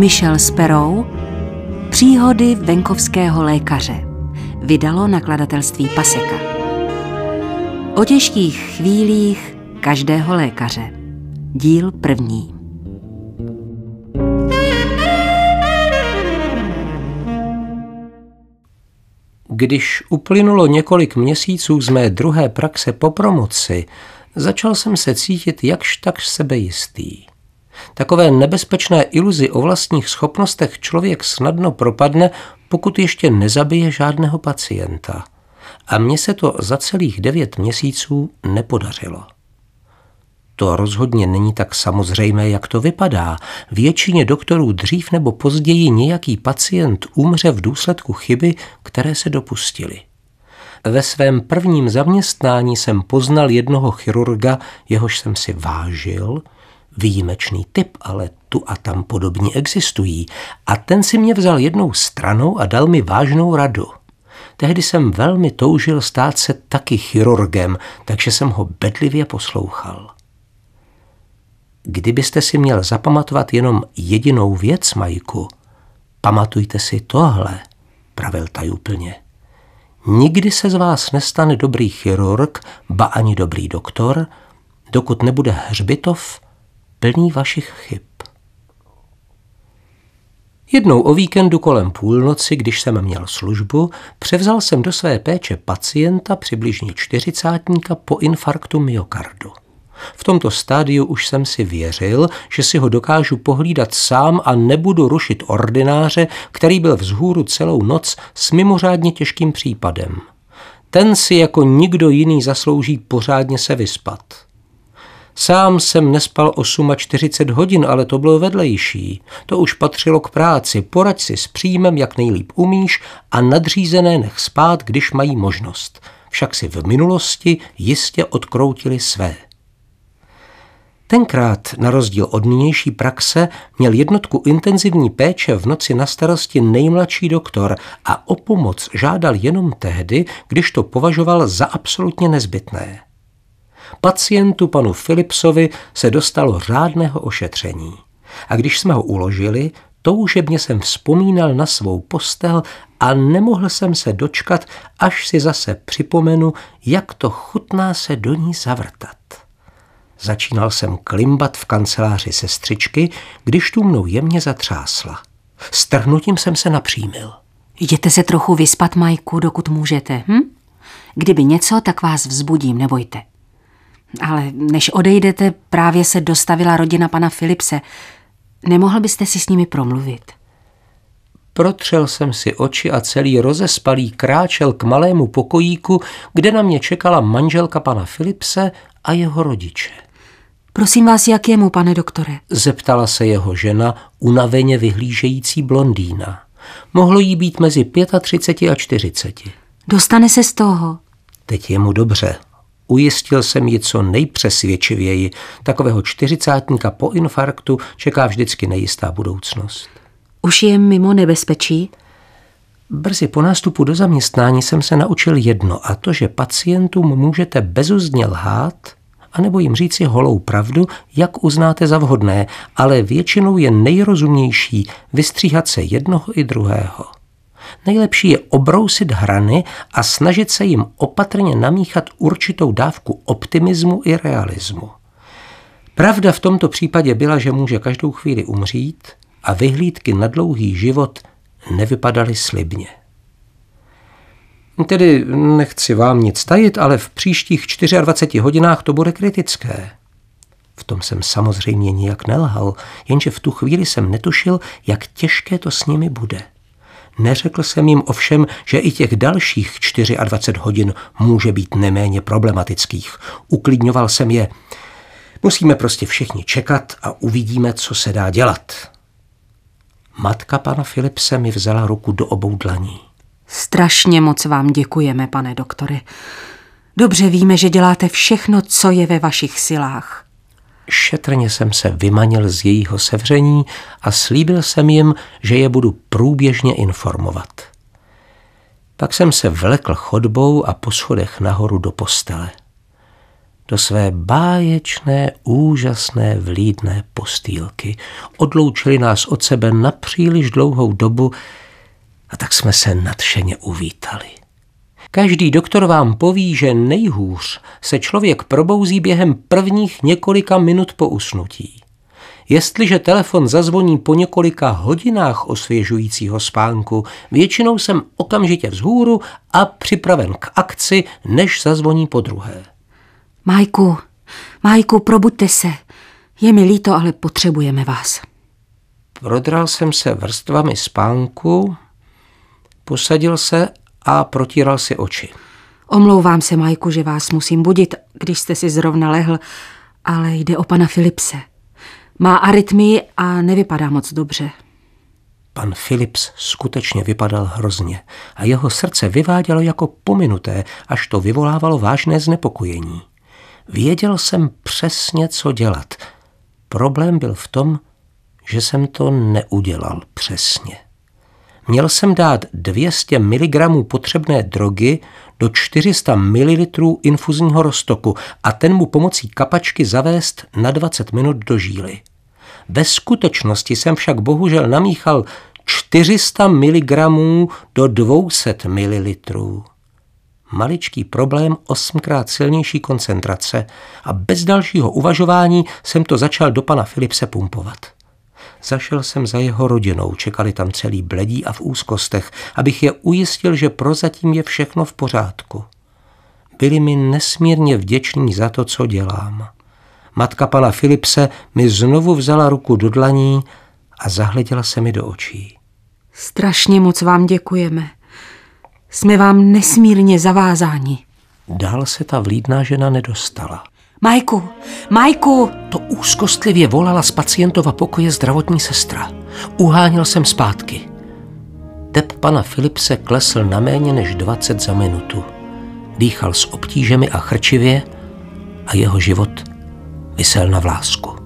Michel Sperou Příhody venkovského lékaře vydalo nakladatelství Paseka. O těžkých chvílích každého lékaře. Díl první. Když uplynulo několik měsíců z mé druhé praxe po promoci, začal jsem se cítit jakž tak sebejistý. Takové nebezpečné iluzi o vlastních schopnostech člověk snadno propadne, pokud ještě nezabije žádného pacienta. A mně se to za celých devět měsíců nepodařilo. To rozhodně není tak samozřejmé, jak to vypadá. Většině doktorů dřív nebo později nějaký pacient umře v důsledku chyby, které se dopustili. Ve svém prvním zaměstnání jsem poznal jednoho chirurga, jehož jsem si vážil, výjimečný typ, ale tu a tam podobně existují. A ten si mě vzal jednou stranou a dal mi vážnou radu. Tehdy jsem velmi toužil stát se taky chirurgem, takže jsem ho bedlivě poslouchal. Kdybyste si měl zapamatovat jenom jedinou věc, Majku, pamatujte si tohle, pravil tajuplně. Nikdy se z vás nestane dobrý chirurg, ba ani dobrý doktor, dokud nebude hřbitov plný vašich chyb. Jednou o víkendu kolem půlnoci, když jsem měl službu, převzal jsem do své péče pacienta přibližně čtyřicátníka po infarktu myokardu. V tomto stádiu už jsem si věřil, že si ho dokážu pohlídat sám a nebudu rušit ordináře, který byl vzhůru celou noc s mimořádně těžkým případem. Ten si jako nikdo jiný zaslouží pořádně se vyspat. Sám jsem nespal 48 hodin, ale to bylo vedlejší. To už patřilo k práci. Poraď si s příjmem, jak nejlíp umíš a nadřízené nech spát, když mají možnost. Však si v minulosti jistě odkroutili své. Tenkrát, na rozdíl od nynější praxe, měl jednotku intenzivní péče v noci na starosti nejmladší doktor a o pomoc žádal jenom tehdy, když to považoval za absolutně nezbytné. Pacientu panu Philipsovi se dostalo řádného ošetření. A když jsme ho uložili, toužebně jsem vzpomínal na svou postel a nemohl jsem se dočkat, až si zase připomenu, jak to chutná se do ní zavrtat. Začínal jsem klimbat v kanceláři sestřičky, když tu mnou jemně zatřásla. Strhnutím jsem se napřímil. Jděte se trochu vyspat, Majku, dokud můžete, hm? Kdyby něco, tak vás vzbudím, nebojte. Ale než odejdete, právě se dostavila rodina pana Filipse. Nemohl byste si s nimi promluvit? Protřel jsem si oči a celý rozespalý kráčel k malému pokojíku, kde na mě čekala manželka pana Filipse a jeho rodiče. Prosím vás, jak je mu, pane doktore? Zeptala se jeho žena, unaveně vyhlížející blondýna. Mohlo jí být mezi 35 a 40. Dostane se z toho. Teď je mu dobře, Ujistil jsem ji co nejpřesvědčivěji. Takového čtyřicátníka po infarktu čeká vždycky nejistá budoucnost. Už je mimo nebezpečí? Brzy po nástupu do zaměstnání jsem se naučil jedno a to, že pacientům můžete bezuzdně lhát, anebo jim říci holou pravdu, jak uznáte za vhodné, ale většinou je nejrozumnější vystříhat se jednoho i druhého. Nejlepší je obrousit hrany a snažit se jim opatrně namíchat určitou dávku optimismu i realismu. Pravda v tomto případě byla, že může každou chvíli umřít a vyhlídky na dlouhý život nevypadaly slibně. Tedy nechci vám nic tajit, ale v příštích 24 hodinách to bude kritické. V tom jsem samozřejmě nijak nelhal, jenže v tu chvíli jsem netušil, jak těžké to s nimi bude. Neřekl jsem jim ovšem, že i těch dalších 24 hodin může být neméně problematických. Uklidňoval jsem je. Musíme prostě všichni čekat a uvidíme, co se dá dělat. Matka pana Filipse mi vzala ruku do obou dlaní. Strašně moc vám děkujeme, pane doktore. Dobře víme, že děláte všechno, co je ve vašich silách. Šetrně jsem se vymanil z jejího sevření a slíbil jsem jim, že je budu průběžně informovat. Pak jsem se vlekl chodbou a po schodech nahoru do postele. do své báječné, úžasné, vlídné postýlky. Odloučili nás od sebe na příliš dlouhou dobu a tak jsme se nadšeně uvítali. Každý doktor vám poví, že nejhůř se člověk probouzí během prvních několika minut po usnutí. Jestliže telefon zazvoní po několika hodinách osvěžujícího spánku, většinou jsem okamžitě vzhůru a připraven k akci, než zazvoní po druhé. Majku, Majku, probuďte se. Je mi líto, ale potřebujeme vás. Prodral jsem se vrstvami spánku, posadil se a protíral si oči. Omlouvám se, Majku, že vás musím budit, když jste si zrovna lehl, ale jde o pana Filipse. Má arytmii a nevypadá moc dobře. Pan Philips skutečně vypadal hrozně a jeho srdce vyvádělo jako pominuté, až to vyvolávalo vážné znepokojení. Věděl jsem přesně, co dělat. Problém byl v tom, že jsem to neudělal přesně. Měl jsem dát 200 mg potřebné drogy do 400 ml infuzního roztoku a ten mu pomocí kapačky zavést na 20 minut do žíly. Ve skutečnosti jsem však bohužel namíchal 400 mg do 200 ml. Maličký problém, osmkrát silnější koncentrace a bez dalšího uvažování jsem to začal do pana Filipse pumpovat. Zašel jsem za jeho rodinou, čekali tam celý bledí a v úzkostech, abych je ujistil, že prozatím je všechno v pořádku. Byli mi nesmírně vděční za to, co dělám. Matka pana Filipse mi znovu vzala ruku do dlaní a zahleděla se mi do očí. Strašně moc vám děkujeme. Jsme vám nesmírně zavázáni. Dál se ta vlídná žena nedostala. Majku, Majku! To úzkostlivě volala z pacientova pokoje zdravotní sestra. Uháněl jsem zpátky. Tep pana Filipse klesl na méně než 20 za minutu. Dýchal s obtížemi a chrčivě a jeho život vysel na vlásku.